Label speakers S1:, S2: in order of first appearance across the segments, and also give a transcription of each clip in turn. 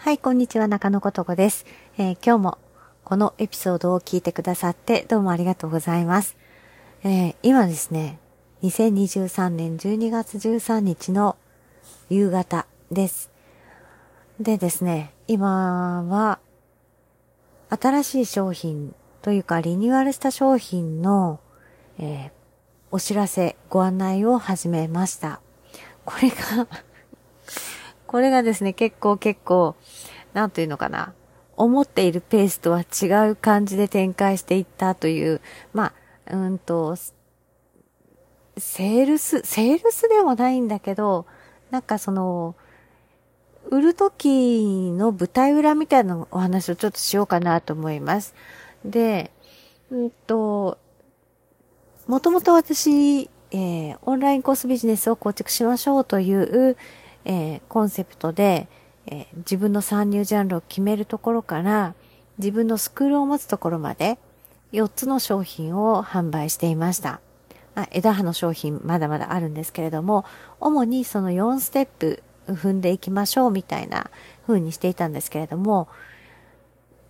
S1: はい、こんにちは、中野ことこです、えー、今日もこのエピソードを聞いてくださってどうもありがとうございます。えー、今ですね、2023年12月13日の夕方です。でですね、今は新しい商品というかリニューアルした商品の、えー、お知らせ、ご案内を始めました。これがこれがですね、結構結構、なんというのかな。思っているペースとは違う感じで展開していったという、まあ、うんと、セールス、セールスでもないんだけど、なんかその、売るときの舞台裏みたいなお話をちょっとしようかなと思います。で、うんと、もともと私、えー、オンラインコースビジネスを構築しましょうという、えー、コンセプトで、えー、自分の参入ジャンルを決めるところから、自分のスクールを持つところまで、4つの商品を販売していました。あ枝葉の商品まだまだあるんですけれども、主にその4ステップ踏んでいきましょうみたいな風にしていたんですけれども、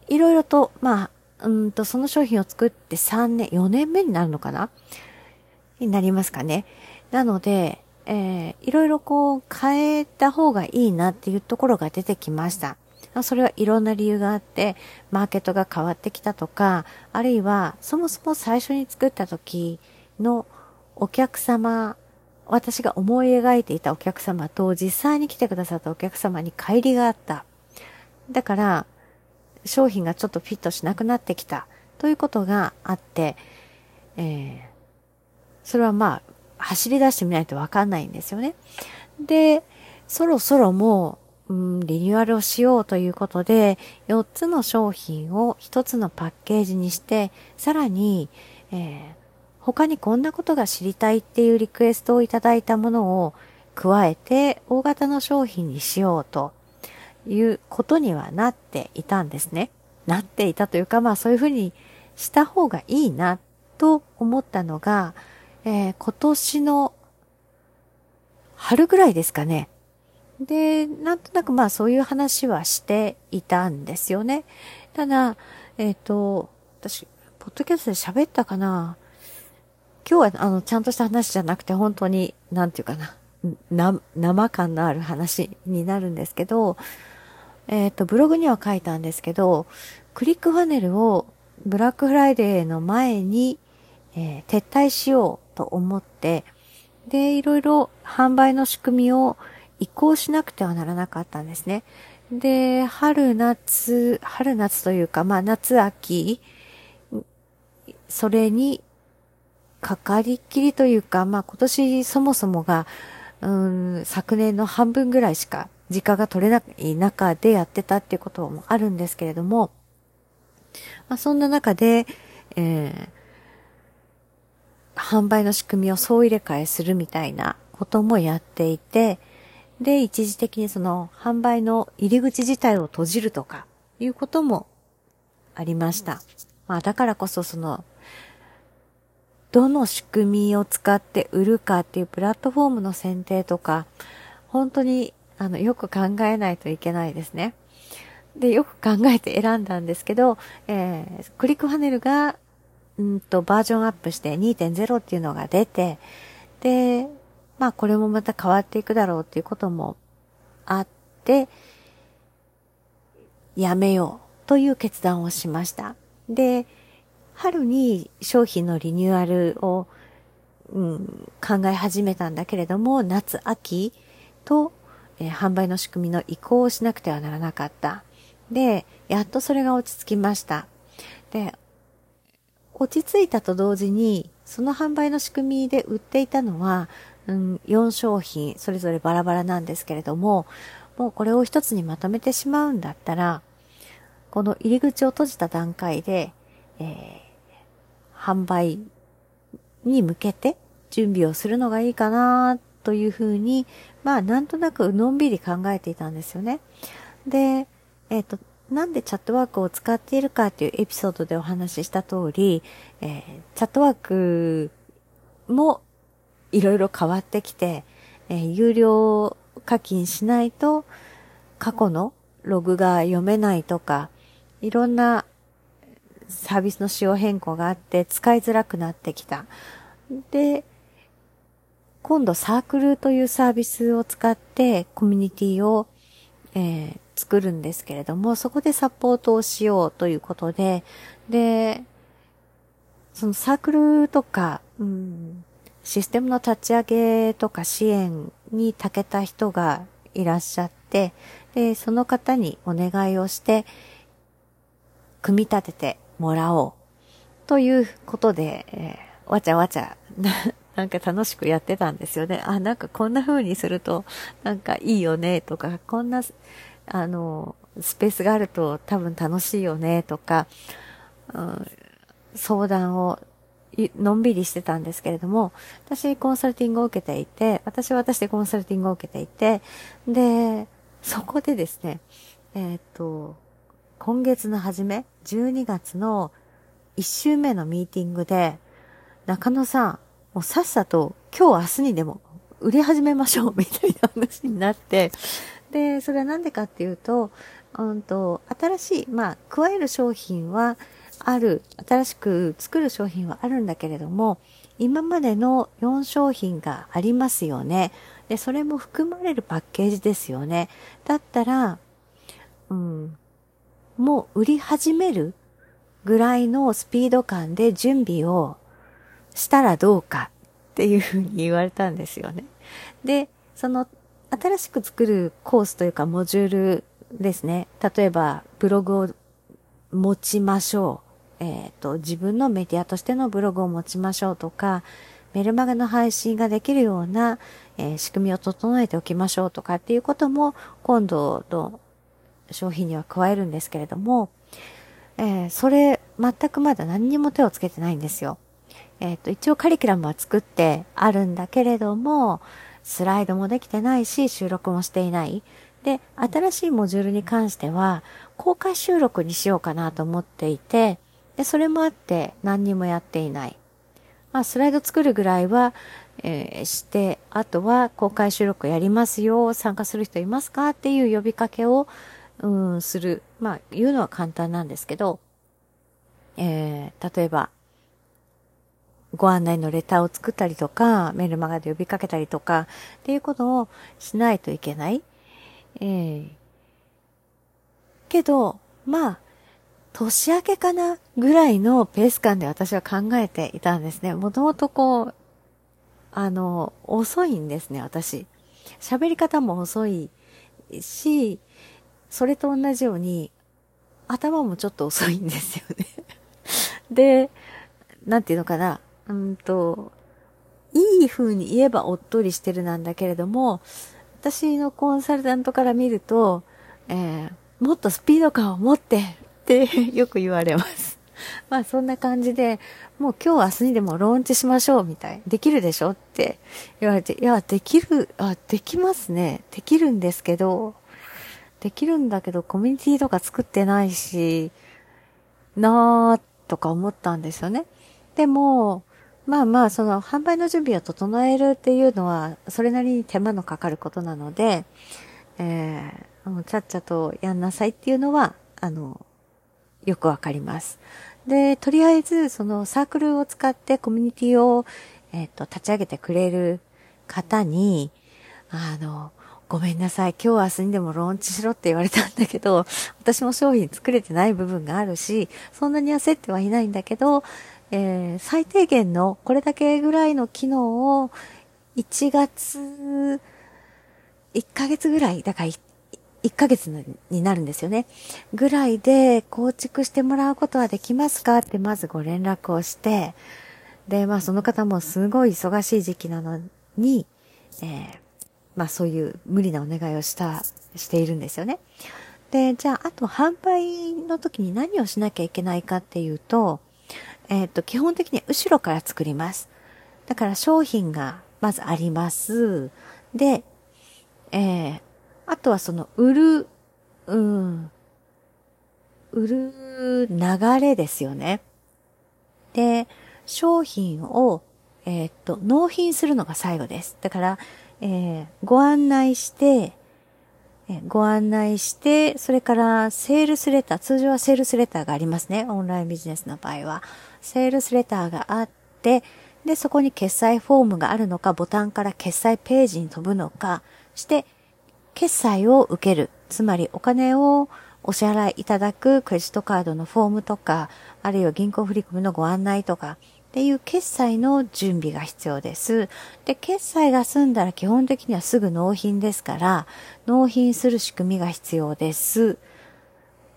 S1: いろいろと、まあ、うんと、その商品を作って3年、4年目になるのかな？になりますかね。なので、えー、いろいろこう変えた方がいいなっていうところが出てきました。それはいろんな理由があって、マーケットが変わってきたとか、あるいはそもそも最初に作った時のお客様、私が思い描いていたお客様と実際に来てくださったお客様に乖離があった。だから、商品がちょっとフィットしなくなってきたということがあって、えー、それはまあ、走り出してみないとわかんないんですよね。で、そろそろもう、うん、リニューアルをしようということで、4つの商品を1つのパッケージにして、さらに、えー、他にこんなことが知りたいっていうリクエストをいただいたものを加えて大型の商品にしようということにはなっていたんですね。なっていたというか、まあそういうふうにした方がいいなと思ったのが、えー、今年の春ぐらいですかね。で、なんとなくまあそういう話はしていたんですよね。ただ、えっ、ー、と、私、ポッドキャストで喋ったかな今日はあの、ちゃんとした話じゃなくて本当に、なんていうかな、な、生感のある話になるんですけど、えっ、ー、と、ブログには書いたんですけど、クリックファネルをブラックフライデーの前に、えー、撤退しようと思って、で、いろいろ販売の仕組みを移行しなくてはならなかったんですね。で、春夏、春夏というか、まあ夏秋、それにかかりっきりというか、まあ今年そもそもが、うん、昨年の半分ぐらいしか時間が取れない中でやってたっていうこともあるんですけれども、まあそんな中で、えー、販売の仕組みを総入れ替えするみたいなこともやっていて、で、一時的にその販売の入り口自体を閉じるとかいうこともありました。まあだからこそその、どの仕組みを使って売るかっていうプラットフォームの選定とか、本当にあのよく考えないといけないですね。で、よく考えて選んだんですけど、えー、クリックファネルがうんと、バージョンアップして2.0っていうのが出て、で、まあこれもまた変わっていくだろうっていうこともあって、やめようという決断をしました。で、春に商品のリニューアルを、うん、考え始めたんだけれども、夏、秋と、えー、販売の仕組みの移行をしなくてはならなかった。で、やっとそれが落ち着きました。で、落ち着いたと同時に、その販売の仕組みで売っていたのは、うん、4商品、それぞれバラバラなんですけれども、もうこれを一つにまとめてしまうんだったら、この入り口を閉じた段階で、えー、販売に向けて準備をするのがいいかなというふうに、まあなんとなくのんびり考えていたんですよね。で、えっ、ー、と、なんでチャットワークを使っているかっていうエピソードでお話しした通り、えー、チャットワークもいろいろ変わってきて、えー、有料課金しないと過去のログが読めないとか、いろんなサービスの仕様変更があって使いづらくなってきた。で、今度サークルというサービスを使ってコミュニティを、えー、作るんですけれども、そこでサポートをしようということで、で、そのサークルとか、うん、システムの立ち上げとか支援に長けた人がいらっしゃって、で、その方にお願いをして、組み立ててもらおうということで、えー、わちゃわちゃ なんか楽しくやってたんですよね。あ、なんかこんな風にすると、なんかいいよね、とか、こんな、あの、スペースがあると多分楽しいよね、とか、うん、相談をのんびりしてたんですけれども、私コンサルティングを受けていて、私は私でコンサルティングを受けていて、で、そこでですね、えっ、と、今月の初め、12月の1週目のミーティングで、中野さん、もうさっさと今日明日にでも売り始めましょうみたいな話になって、で、それはなんでかっていうと、うんと、新しい、まあ、加える商品はある、新しく作る商品はあるんだけれども、今までの4商品がありますよね。で、それも含まれるパッケージですよね。だったら、うん、もう売り始めるぐらいのスピード感で準備をしたらどうかっていうふうに言われたんですよね。で、その新しく作るコースというかモジュールですね。例えばブログを持ちましょう。えっ、ー、と、自分のメディアとしてのブログを持ちましょうとか、メルマガの配信ができるような、えー、仕組みを整えておきましょうとかっていうことも今度の商品には加えるんですけれども、えー、それ全くまだ何にも手をつけてないんですよ。えっ、ー、と、一応カリキュラムは作ってあるんだけれども、スライドもできてないし、収録もしていない。で、新しいモジュールに関しては、公開収録にしようかなと思っていて、で、それもあって何にもやっていない。まあ、スライド作るぐらいは、えー、して、あとは公開収録やりますよ、参加する人いますかっていう呼びかけを、うん、する。まあ、言うのは簡単なんですけど、えー、例えば、ご案内のレターを作ったりとか、メールマガで呼びかけたりとか、っていうことをしないといけない。えー、けど、まあ、年明けかなぐらいのペース感で私は考えていたんですね。もともとこう、あの、遅いんですね、私。喋り方も遅いし、それと同じように、頭もちょっと遅いんですよねで、なんていうのかな。うんと、いい風に言えばおっとりしてるなんだけれども、私のコンサルタントから見ると、えー、もっとスピード感を持ってってよく言われます。まあそんな感じで、もう今日明日にでもローンチしましょうみたい。できるでしょって言われて、いや、できる、あ、できますね。できるんですけど、できるんだけどコミュニティとか作ってないし、なーとか思ったんですよね。でも、まあまあ、その販売の準備を整えるっていうのは、それなりに手間のかかることなので、えー、ちゃっちゃとやんなさいっていうのは、あの、よくわかります。で、とりあえず、そのサークルを使ってコミュニティを、えっ、ー、と、立ち上げてくれる方に、あの、ごめんなさい。今日明日にでもローンチしろって言われたんだけど、私も商品作れてない部分があるし、そんなに焦ってはいないんだけど、えー、最低限のこれだけぐらいの機能を1月、1ヶ月ぐらい、だから 1, ヶ月になるんですよね。ぐらいで構築してもらうことはできますかってまずご連絡をして、で、まあその方もすごい忙しい時期なのに、えー、まあそういう無理なお願いをした、しているんですよね。で、じゃあ、あと販売の時に何をしなきゃいけないかっていうと、えっ、ー、と、基本的に後ろから作ります。だから商品がまずあります。で、えー、あとはその売る、うん、売る流れですよね。で、商品を、えー、っと、納品するのが最後です。だから、えー、ご案内して、ご案内して、それからセールスレター、通常はセールスレターがありますね。オンラインビジネスの場合は。セールスレターがあって、で、そこに決済フォームがあるのか、ボタンから決済ページに飛ぶのか、して、決済を受ける。つまりお金をお支払いいただくクレジットカードのフォームとか、あるいは銀行振込のご案内とか、っていう決済の準備が必要です。で、決済が済んだら基本的にはすぐ納品ですから、納品する仕組みが必要です。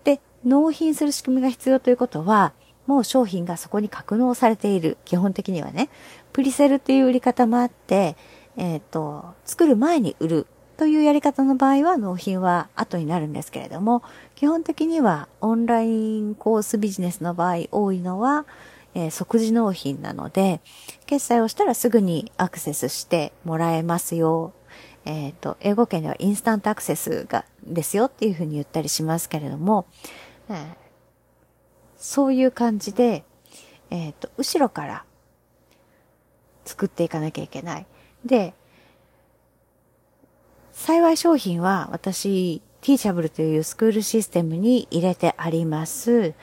S1: で、納品する仕組みが必要ということは、もう商品がそこに格納されている。基本的にはね。プリセルっていう売り方もあって、えっ、ー、と、作る前に売るというやり方の場合は納品は後になるんですけれども、基本的にはオンラインコースビジネスの場合多いのは、えー、即時納品なので、決済をしたらすぐにアクセスしてもらえますよ。えっ、ー、と、英語圏ではインスタントアクセスが、ですよっていうふうに言ったりしますけれども、えー、そういう感じで、えっ、ー、と、後ろから作っていかなきゃいけない。で、幸い商品は私、ティーチャブルというスクールシステムに入れてあります。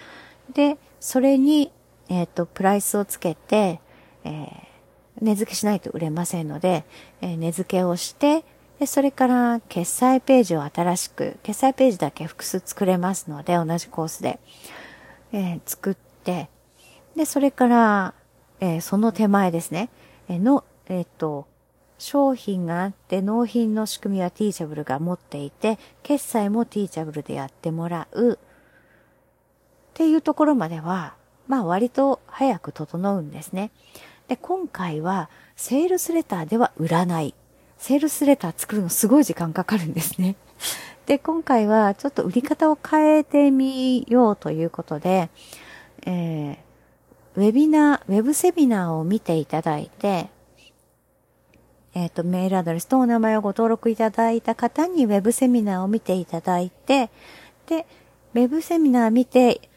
S1: で、それにえっ、ー、と、プライスをつけて、えー、値付けしないと売れませんので、えー、値付けをして、で、それから決済ページを新しく、決済ページだけ複数作れますので、同じコースで、えー、作って、で、それから、えー、その手前ですね、えー、の、えっ、と、商品があって納品の仕組みはティーチャブルが持っていて、決済もティーチャブルでやってもらうっていうところまでは、まあ割と早く整うんですね。で、今回はセールスレターでは売らない。セールスレター作るのすごい時間かかるんですね。で、今回はちょっと売り方を変えてみようということで、えー、ウェビナー、ウェブセミナーを見ていただいて、えっ、ー、と、メールアドレスとお名前をご登録いただいた方にウェブセミナーを見ていただいて、で、ウェブセミナー見て、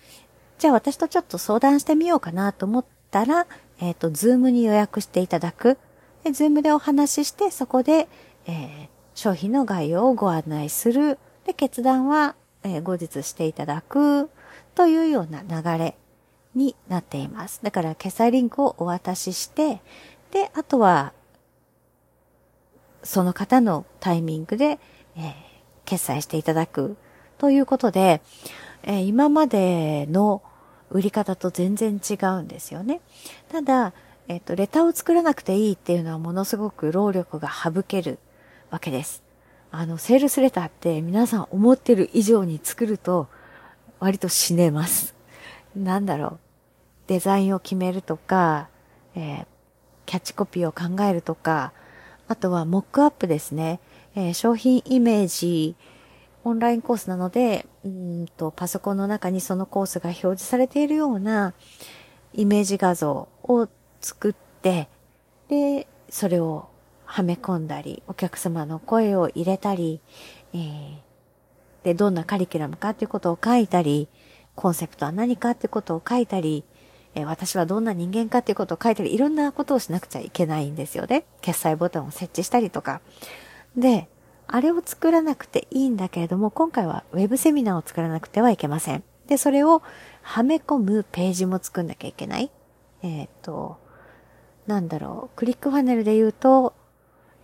S1: じゃあ私とちょっと相談してみようかなと思ったら、えっ、ー、と、ズームに予約していただく。で、ズームでお話しして、そこで、えー、商品の概要をご案内する。で、決断は、えー、後日していただく。というような流れになっています。だから、決済リンクをお渡しして、で、あとは、その方のタイミングで、えー、決済していただくということで、えー、今までの売り方と全然違うんですよね。ただ、えっ、と、レターを作らなくていいっていうのはものすごく労力が省けるわけです。あの、セールスレターって皆さん思ってる以上に作ると割と死ねます。なんだろう。デザインを決めるとか、えー、キャッチコピーを考えるとか、あとはモックアップですね。えー、商品イメージ、オンラインコースなので、うんと、パソコンの中にそのコースが表示されているようなイメージ画像を作って、で、それをはめ込んだり、お客様の声を入れたり、えー、で、どんなカリキュラムかっていうことを書いたり、コンセプトは何かっていうことを書いたり、えー、私はどんな人間かっていうことを書いたり、いろんなことをしなくちゃいけないんですよね。決済ボタンを設置したりとか。で、あれを作らなくていいんだけれども、今回はウェブセミナーを作らなくてはいけません。で、それをはめ込むページも作んなきゃいけない。えっ、ー、と、なんだろう、クリックファネルで言うと、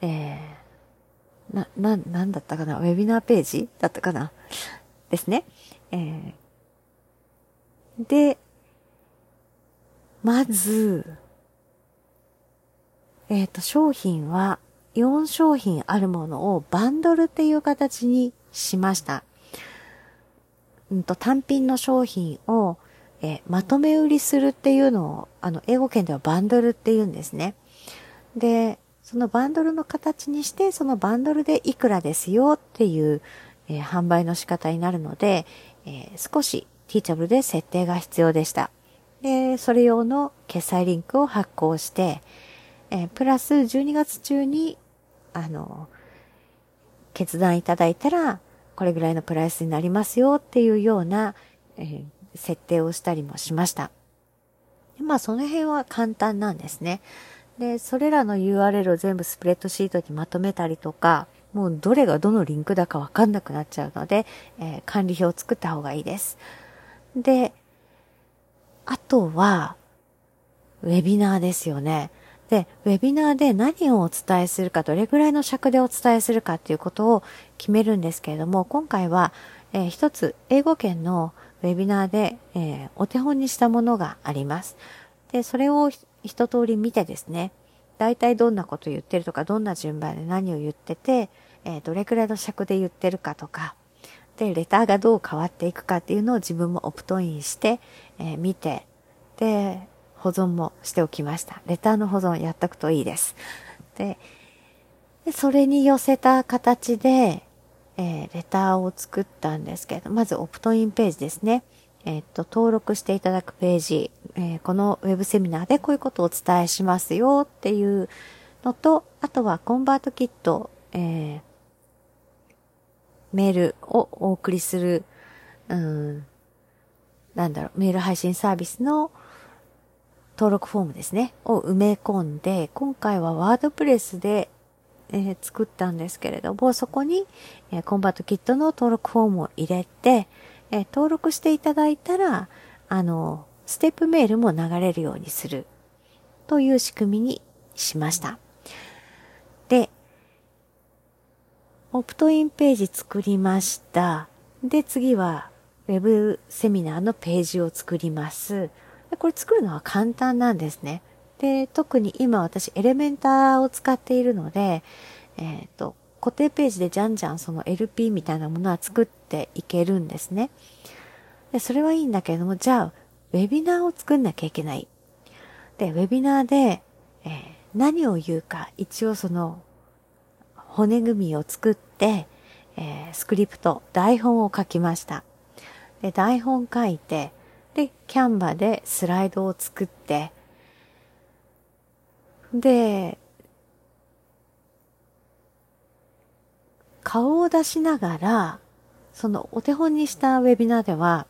S1: えー、な、な、なんだったかな？ウェビナーページだったかな？ですね。えー、で、まず、えっ、ー、と、商品は、4商品あるものをバンドルっていう形にしました。うんと、単品の商品を、えまとめ売りするっていうのを、あの、英語圏ではバンドルって言うんですね。で、そのバンドルの形にして、そのバンドルでいくらですよっていう、えー、販売の仕方になるので、えー、少しティーチャブルで設定が必要でした。で、それ用の決済リンクを発行して、えー、プラス12月中にあの、決断いただいたら、これぐらいのプライスになりますよっていうような、えー、設定をしたりもしました。まあその辺は簡単なんですね。で、それらの URL を全部スプレッドシートにまとめたりとか、もうどれがどのリンクだかわかんなくなっちゃうので、えー、管理表を作った方がいいです。で、あとは、ウェビナーですよね。で、ウェビナーで何をお伝えするか、どれぐらいの尺でお伝えするかっていうことを決めるんですけれども、今回は、えー、一つ、英語圏のウェビナーで、えー、お手本にしたものがあります。で、それを一通り見てですね、大体どんなこと言ってるとか、どんな順番で何を言ってて、えー、どれくらいの尺で言ってるかとか、で、レターがどう変わっていくかっていうのを自分もオプトインして、えー、見て、で、保存もしておきました。レターの保存やっとくといいです。で、でそれに寄せた形で、えー、レターを作ったんですけど、まずオプトインページですね。えっ、と、登録していただくページ、えー、このウェブセミナーでこういうことをお伝えしますよっていうのと、あとはコンバートキット、えー、メールをお送りする、うん、なんだろう、メール配信サービスの登録フォームですね、を埋め込んで、今回はワードプレスで、えー、作ったんですけれども、そこに、えー、コンバートキットの登録フォームを入れて、えー、登録していただいたら、あの、ステップメールも流れるようにするという仕組みにしました。で、オプトインページ作りました。で、次は、ウェブセミナーのページを作ります。これ作るのは簡単なんですね。で、特に今私エレメンターを使っているので、えっ、ー、と、固定ページでじゃんじゃんその LP みたいなものは作っていけるんですね。で、それはいいんだけれども、じゃあ、ウェビナーを作んなきゃいけない。で、ウェビナーで、えー、何を言うか、一応その、骨組みを作って、えー、スクリプト、台本を書きました。で、台本書いて、で、キャンバでスライドを作って、で、顔を出しながら、そのお手本にしたウェビナーでは、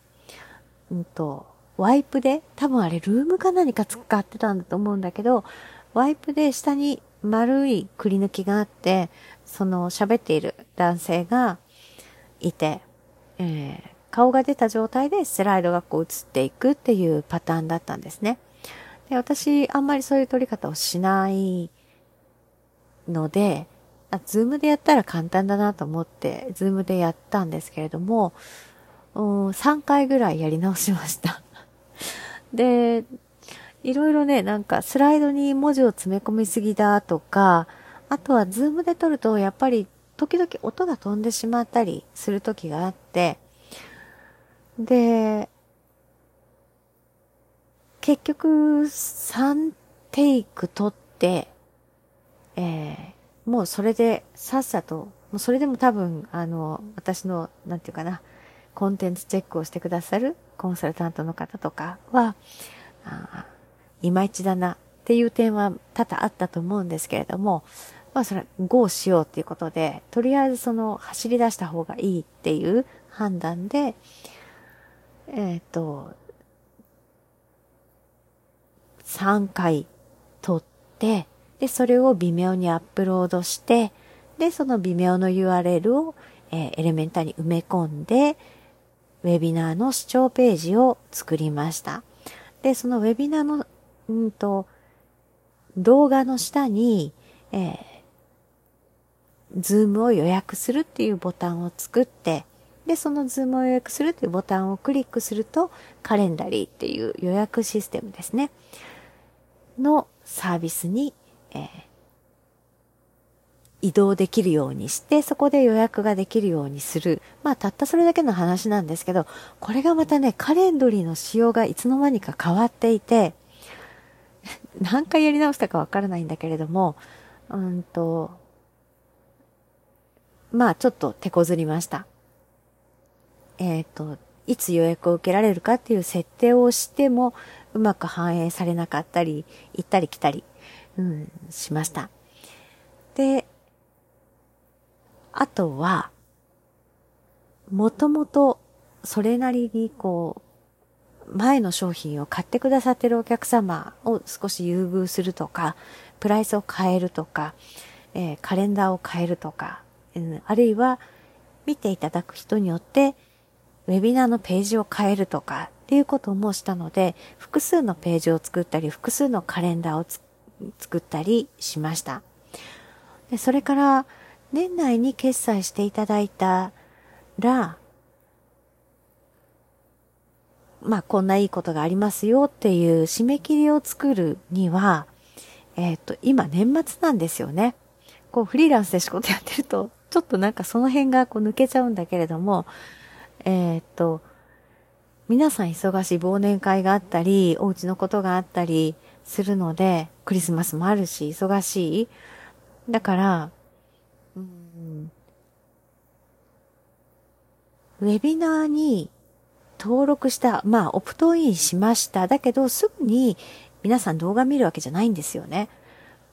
S1: うんと、ワイプで、多分あれ Loom か何か使ってたんだと思うんだけど、ワイプで下に丸いくり抜きがあって、その喋っている男性がいて、えー、顔が出た状態でスライドがこう映っていくっていうパターンだったんですね。で私、あんまりそういう撮り方をしないので、あ、ズームでやったら簡単だなと思って、ズームでやったんですけれども、3回ぐらいやり直しました。で、いろいろね、なんかスライドに文字を詰め込みすぎだとか、あとはズームで撮るとやっぱり時々音が飛んでしまったりする時があって、で、結局3テイク撮って、えー、もうそれでさっさと、もうそれでも多分、あの、私の、なんていうかな、コンテンツチェックをしてくださるコンサルタントの方とかは、あいまいちだなっていう点は多々あったと思うんですけれども、まあそれ、GO しようっていうことで、とりあえずその走り出した方がいいっていう判断で、えっ、ー、と、3回撮って、で、それを微妙にアップロードして、で、その Vimeo の URL を、えー、 Elementor に埋め込んで、ウェビナーの視聴ページを作りました。で、そのウェビナーの、うんと、動画の下に、えー、ズームを予約するっていうボタンを作って、で、そのズームを予約するっていうボタンをクリックすると、 Calendly っていう予約システムですね。のサービスに、えー、移動できるようにして、そこで予約ができるようにする。まあ、たったそれだけの話なんですけど、これがまたね、カレンドリーの仕様がいつの間にか変わっていて、何回やり直したかわからないんだけれども、うんと、まあ、ちょっと手こずりました。えっ、ー、と、いつ予約を受けられるかっていう設定をしても、うまく反映されなかったり、行ったり来たり、うん、しました。で、あとは、もともとそれなりにこう、前の商品を買ってくださってるお客様を少し優遇するとか、プライスを変えるとか、えー、カレンダーを変えるとか、うんあるいは見ていただく人によって、ウェビナーのページを変えるとかっていうこともしたので、複数のページを作ったり、複数のカレンダーを作ったりしました。でそれから、年内に決済していただいたら、まあ、こんないいことがありますよっていう締め切りを作るには、えっ、ー、と、今年末なんですよね。こう、フリーランスで仕事やってると、ちょっとなんかその辺がこう抜けちゃうんだけれども、えっ、と、皆さん忙しい忘年会があったり、お家のことがあったりするので、クリスマスもあるし、忙しい。だから、うん、ウェビナーに登録した、まあ、オプトインしました。だけど、すぐに皆さん動画見るわけじゃないんですよね。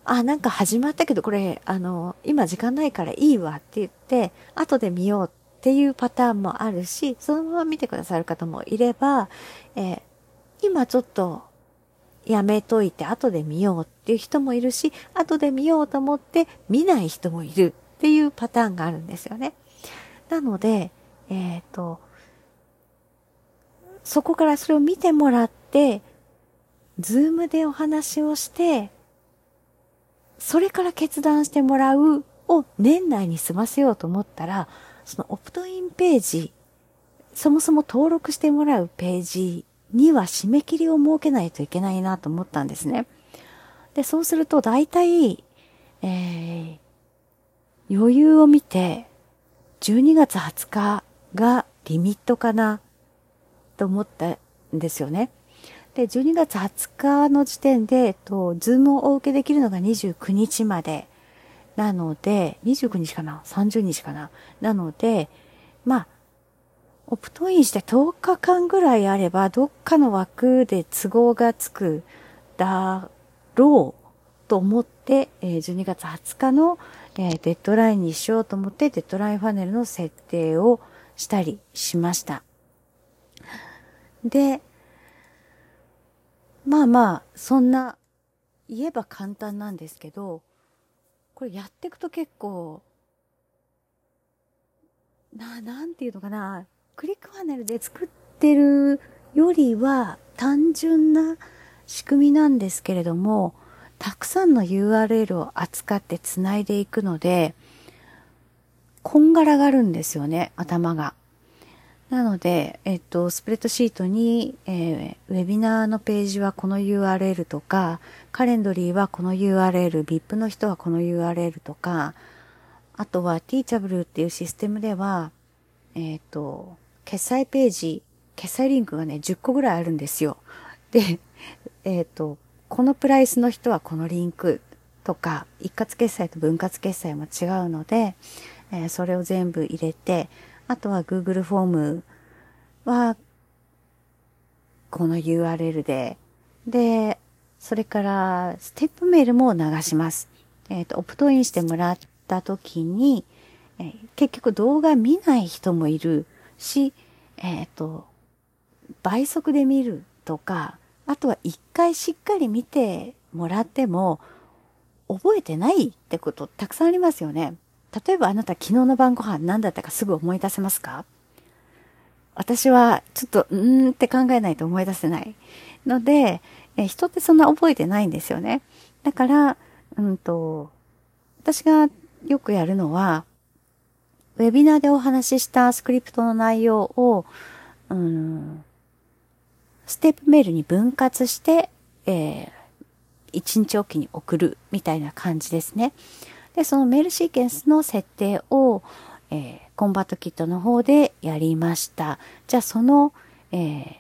S1: あ、なんか始まったけど、これ、あの、今時間ないからいいわって言って、後で見ようっていうパターンもあるし、そのまま見てくださる方もいれば、えー、今ちょっとやめといて後で見ようっていう人もいるし、後で見ようと思って見ない人もいるっていうパターンがあるんですよね。なので、えっ、ー、と、そこからそれを見てもらって、ズームでお話をして、それから決断してもらうを年内に済ませようと思ったら、そのオプトインページ、そもそも登録してもらうページには締め切りを設けないといけないなと思ったんですね。で、そうすると大体、えー、余裕を見て、12月20日がリミットかなと思ったんですよね。で、12月20日の時点で、えっと、ズームをお受けできるのが29日まで。なので、29日かな ?30 日かな？なので、まあ、オプトインして10日間ぐらいあれば、どっかの枠で都合がつくだろうと思って、12月20日のデッドラインにしようと思って、デッドラインファネルの設定をしたりしました。で、まあまあ、そんな、言えば簡単なんですけど、これやっていくと結構、な、なんていうのかな、クリックファネルで作ってるよりは単純な仕組みなんですけれども、たくさんの URL を扱ってつないでいくので、こんがらがるんですよね、頭が。なので、えっと、スプレッドシートに、えー、ウェビナーのページはこの URL とか、カレンドリーはこの URL、VIP の人はこの URL とか、あとは Teachable っていうシステムでは、えっ、と、決済ページ、決済リンクがね、10個ぐらいあるんですよ。で、えっ、と、このプライスの人はこのリンクとか、一括決済と分割決済も違うので、えー、それを全部入れて、あとは Google フォームは、この URL で、で、それから、ステップメールも流します。えっ、ー、と、オプトインしてもらった時に、えー、結局動画見ない人もいるし、えっ、ー、と、倍速で見るとか、あとは一回しっかり見てもらっても、覚えてないってことたくさんありますよね。例えばあなた昨日の晩ご飯何だったかすぐ思い出せますか？私はちょっと、うーんって考えないと思い出せない。ので、え人ってそんな覚えてないんですよね。だから、うんと、私がよくやるのは、ウェビナーでお話ししたスクリプトの内容を、うん、ステップメールに分割して、えー、一日おきに送るみたいな感じですね。で、そのメールシーケンスの設定を、えー、コンバットキットの方でやりました。じゃあその、え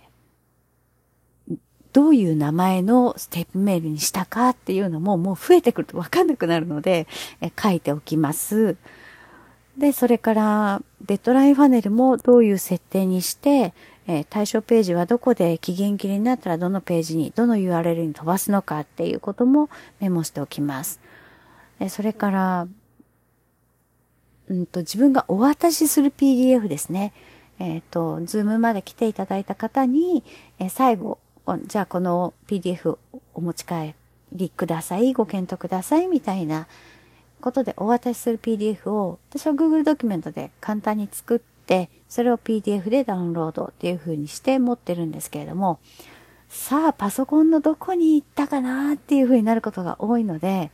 S1: ー、どういう名前のステップメールにしたかっていうのももう増えてくるとわかんなくなるので、えー、書いておきます。で、それから、デッドラインファネルもどういう設定にして、えー、対象ページはどこで期限切れになったらどのページに、どの URL に飛ばすのかっていうこともメモしておきます。それから、うんと、自分がお渡しする PDF ですね。えっ、ー、と、ズームまで来ていただいた方に、えー、最後、じゃあこの PDF お持ち帰りください、ご検討ください、みたいな
S2: ことでお渡しする PDF を私は Google ドキュメントで簡単に作って、それを PDF でダウンロードっていう風にして持ってるんですけれども、さあパソコンのどこに行ったかなっていう風になることが多いので、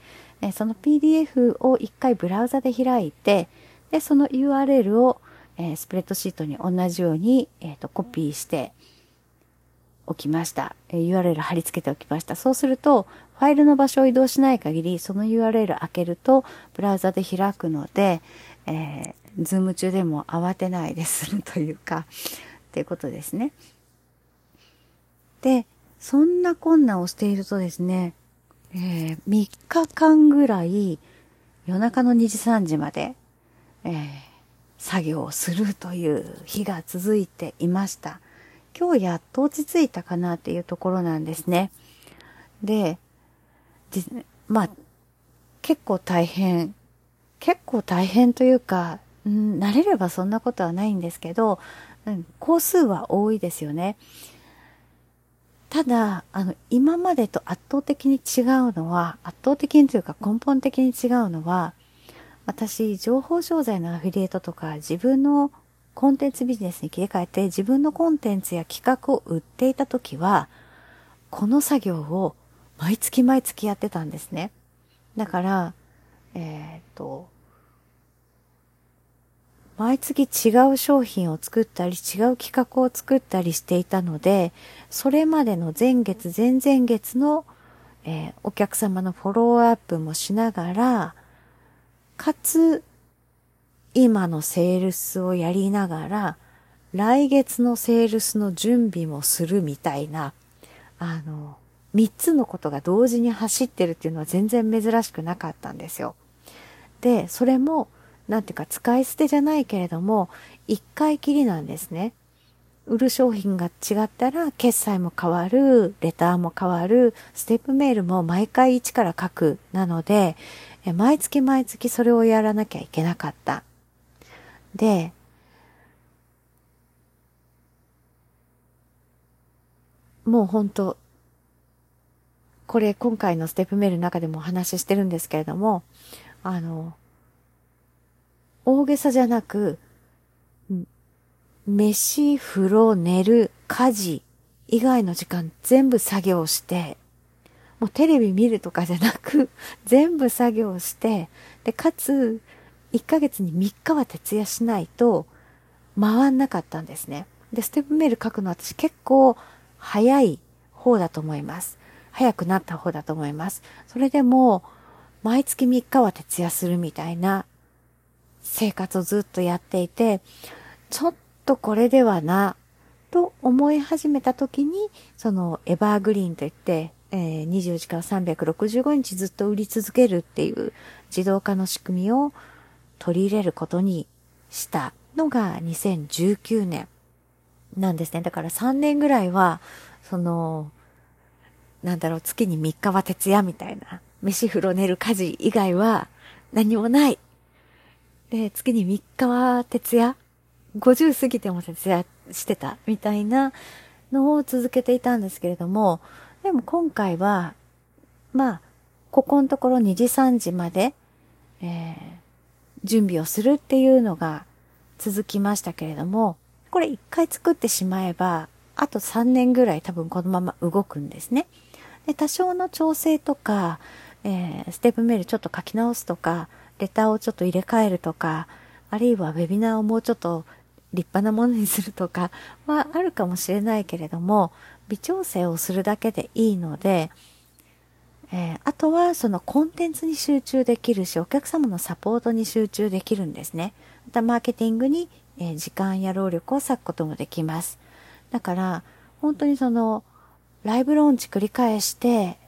S2: その PDF を一回ブラウザで開いて、で、その URL を、え、スプレッドシートに同じように、えーと、コピーしておきました、え。URL 貼り付けておきました。そうすると、ファイルの場所を移動しない限り、その URL 開けると、ブラウザで開くので、えー、ズーム中でも慌てないでするというか、っていうことですね。で、そんな困難をしているとですね、えー、3日間ぐらい夜中の2時3時まで、えー、作業をするという日が続いていました。今日やっと落ち着いたかなっていうところなんですね。で、まあ、結構大変、結構大変というか、うん、慣れればそんなことはないんですけど、うん、工数は多いですよね。ただ、あの、今までと圧倒的に違うのは、圧倒的にというか根本的に違うのは、私、情報商材のアフィリエイトとか、自分のコンテンツビジネスに切り替えて、自分のコンテンツや企画を売っていた時は、この作業を毎月毎月やってたんですね。だから、えっ、と、毎月違う商品を作ったり違う企画を作ったりしていたので、それまでの前月、前々月の、えー、お客様のフォローアップもしながら、かつ、今のセールスをやりながら、来月のセールスの準備もするみたいな、あの、三つのことが同時に走ってるっていうのは全然珍しくなかったんですよ。で、それも、なんていうか使い捨てじゃないけれども、一回きりなんですね。売る商品が違ったら、決済も変わる、レターも変わる、ステップメールも毎回一から書く。なので、毎月毎月それをやらなきゃいけなかった。で、もう本当これ今回のステップメールの中でもお話ししてるんですけれども、あの、大げさじゃなく、飯、風呂、寝る、家事以外の時間全部作業して、もうテレビ見るとかじゃなく、全部作業して、で、かつ、1ヶ月に3日は徹夜しないと回んなかったんですね。で、ステップメール書くの私結構早い方だと思います。早くなった方だと思います。それでも、毎月3日は徹夜するみたいな生活をずっとやっていて、ちょっとこれではな、と思い始めた時に、そのエバーグリーンといって、えー、24時間365日ずっと売り続けるっていう自動化の仕組みを取り入れることにしたのが2019年なんですね。だから3年ぐらいは、その、なんだろう、月に3日は徹夜みたいな、飯風呂寝る家事以外は何もないで、月に3日は徹夜 ?50 過ぎても徹夜してたみたいなのを続けていたんですけれども、でも今回は、まあ、ここのところ2時3時まで、えー、準備をするっていうのが続きましたけれども、これ一回作ってしまえば、あと3年ぐらい多分このまま動くんですね。で、多少の調整とか、えー、ステップメールちょっと書き直すとか、レターをちょっと入れ替えるとか、あるいはウェビナーをもうちょっと立派なものにするとか はあるかもしれないけれども、微調整をするだけでいいので、えー、あとはそのコンテンツに集中できるし、お客様のサポートに集中できるんですね。またマーケティングに、えー、時間や労力を割くこともできます。だから、本当にその、ライブローンチ繰り返して、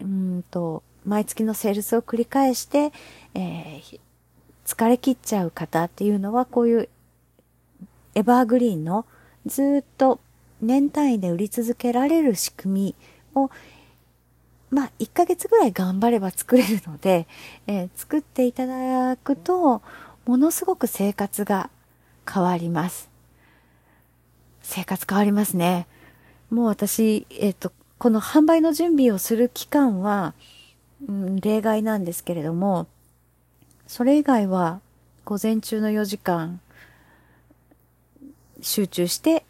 S2: うんと、毎月のセールスを繰り返して、えー、疲れ切っちゃう方っていうのは、こういうエバーグリーンのずっと年単位で売り続けられる仕組みを、まあ、1ヶ月ぐらい頑張れば作れるので、えー、作っていただくと、ものすごく生活が変わります。生活変わりますね。もう私、えっ、ー、と、この販売の準備をする期間は、例外なんですけれども、それ以外は午前中の4時間集中して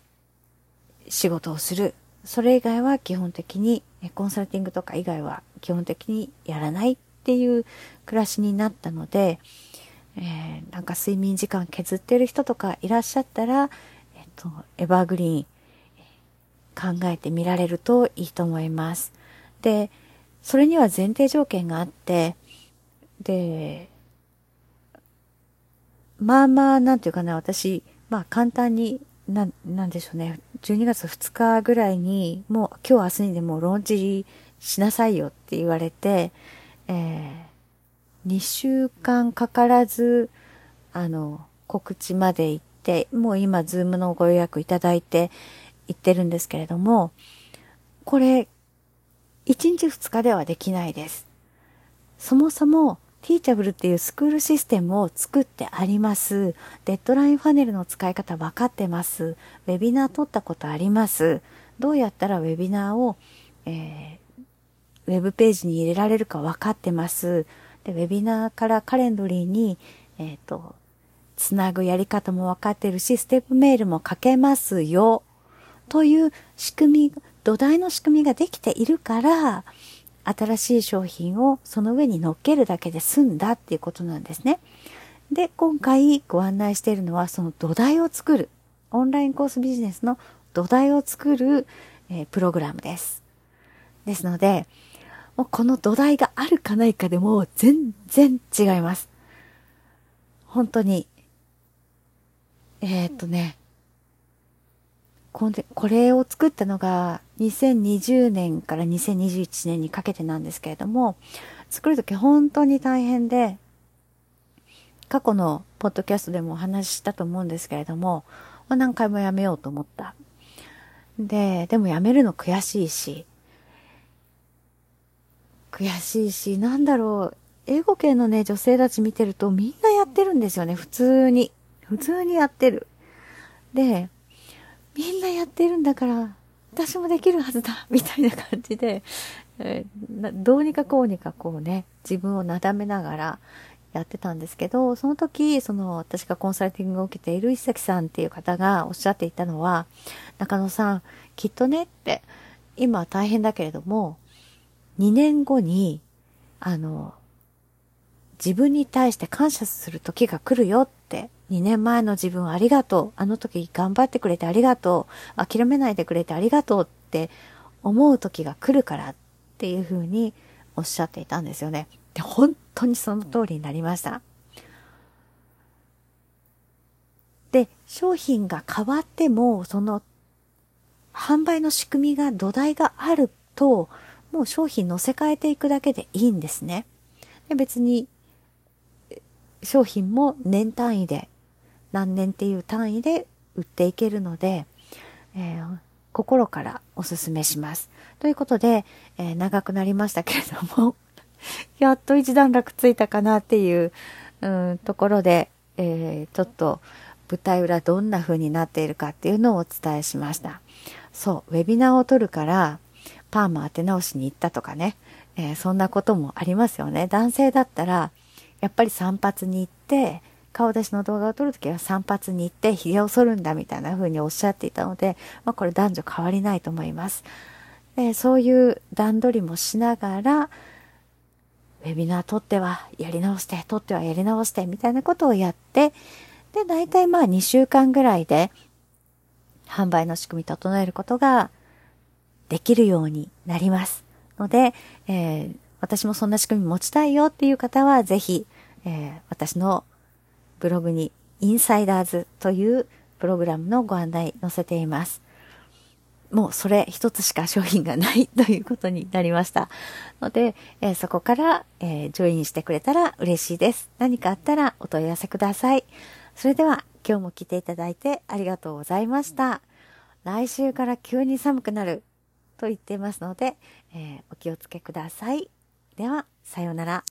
S2: 仕事をする。それ以外は基本的にコンサルティングとか以外は基本的にやらないっていう暮らしになったので、えー、なんか睡眠時間削ってる人とかいらっしゃったら、えっと、エバーグリーン考えてみられるといいと思います。で、それには前提条件があって、で、まあまあ、なんていうかな、私、まあ簡単に、な、なんでしょうね、12月2日ぐらいに、もう今日明日にでもローンチしなさいよって言われて、えー、2週間かからず、あの、告知まで行って、もう今、ズームのご予約いただいて行ってるんですけれども、これ、1日2日ではできないです。そもそも、ティーチャブルっていうスクールシステムを作ってあります。デッドラインファネルの使い方分かってます。ウェビナー取ったことあります。どうやったらウェビナーを、えー、ウェブページに入れられるか分かってます。で、ウェビナーからカレンドリーに、えっ、ー、と、つなぐやり方も分かってるし、ステップメールも書けますよ。という仕組み、土台の仕組みができているから、新しい商品をその上に乗っけるだけで済んだっていうことなんですね。で、今回ご案内しているのはその土台を作る、オンラインコースビジネスの土台を作る、えー、プログラムです。ですので、もうこの土台があるかないかでも全然違います。本当に。えー、っとね、これを作ったのが2020年から2021年にかけてなんですけれども、作るとき本当に大変で、過去のポッドキャストでもお話ししたと思うんですけれども、何回もやめようと思った。で、でもやめるの悔しいし、悔しいし、なんだろう、英語系のね、女性たち見てるとみんなやってるんですよね、普通に。普通にやってる。で、みんなやってるんだから、私もできるはずだみたいな感じで、えー、どうにかこうにかこうね、自分をなだめながらやってたんですけど、その時、その私がコンサルティングを受けている石崎さんっていう方がおっしゃっていたのは、中野さん、きっとねって、今は大変だけれども、2年後に、あの、自分に対して感謝する時が来るよって2年前の自分ありがとう。あの時頑張ってくれてありがとう。諦めないでくれてありがとうって思う時が来るからっていうふうにおっしゃっていたんですよね。で、本当にその通りになりました。で、商品が変わっても、その販売の仕組みが土台があると、もう商品乗せ替えていくだけでいいんですね。で別に商品も年単位で何年っていう単位で売っていけるので、えー、心からお勧めします。ということで、えー、長くなりましたけれども やっと一段落ついたかなっていう、うん、ところで、えー、ちょっと舞台裏どんな風になっているかっていうのをお伝えしました。そう、ウェビナーを取るから、パーマ当て直しに行ったとかね、えー、そんなこともありますよね。男性だったら、やっぱり散髪に行って、顔出しの動画を撮るときは散髪に行って髭を剃るんだみたいな風におっしゃっていたので、まあ、これ男女変わりないと思います。でそういう段取りもしながら、ウェビナー撮ってはやり直して、撮ってはやり直してみたいなことをやって、で、大体まあ2週間ぐらいで販売の仕組み整えることができるようになります。ので、えー、私もそんな仕組み持ちたいよっていう方は、ぜひ、えー、私のブログにインサイダーズというプログラムのご案内載せています。もうそれ一つしか商品がないということになりました。ので、えー、そこから、えー、ジョインしてくれたら嬉しいです。何かあったらお問い合わせください。それでは今日も来ていただいてありがとうございました。来週から急に寒くなると言っていますので、えー、お気をつけください。では、さようなら。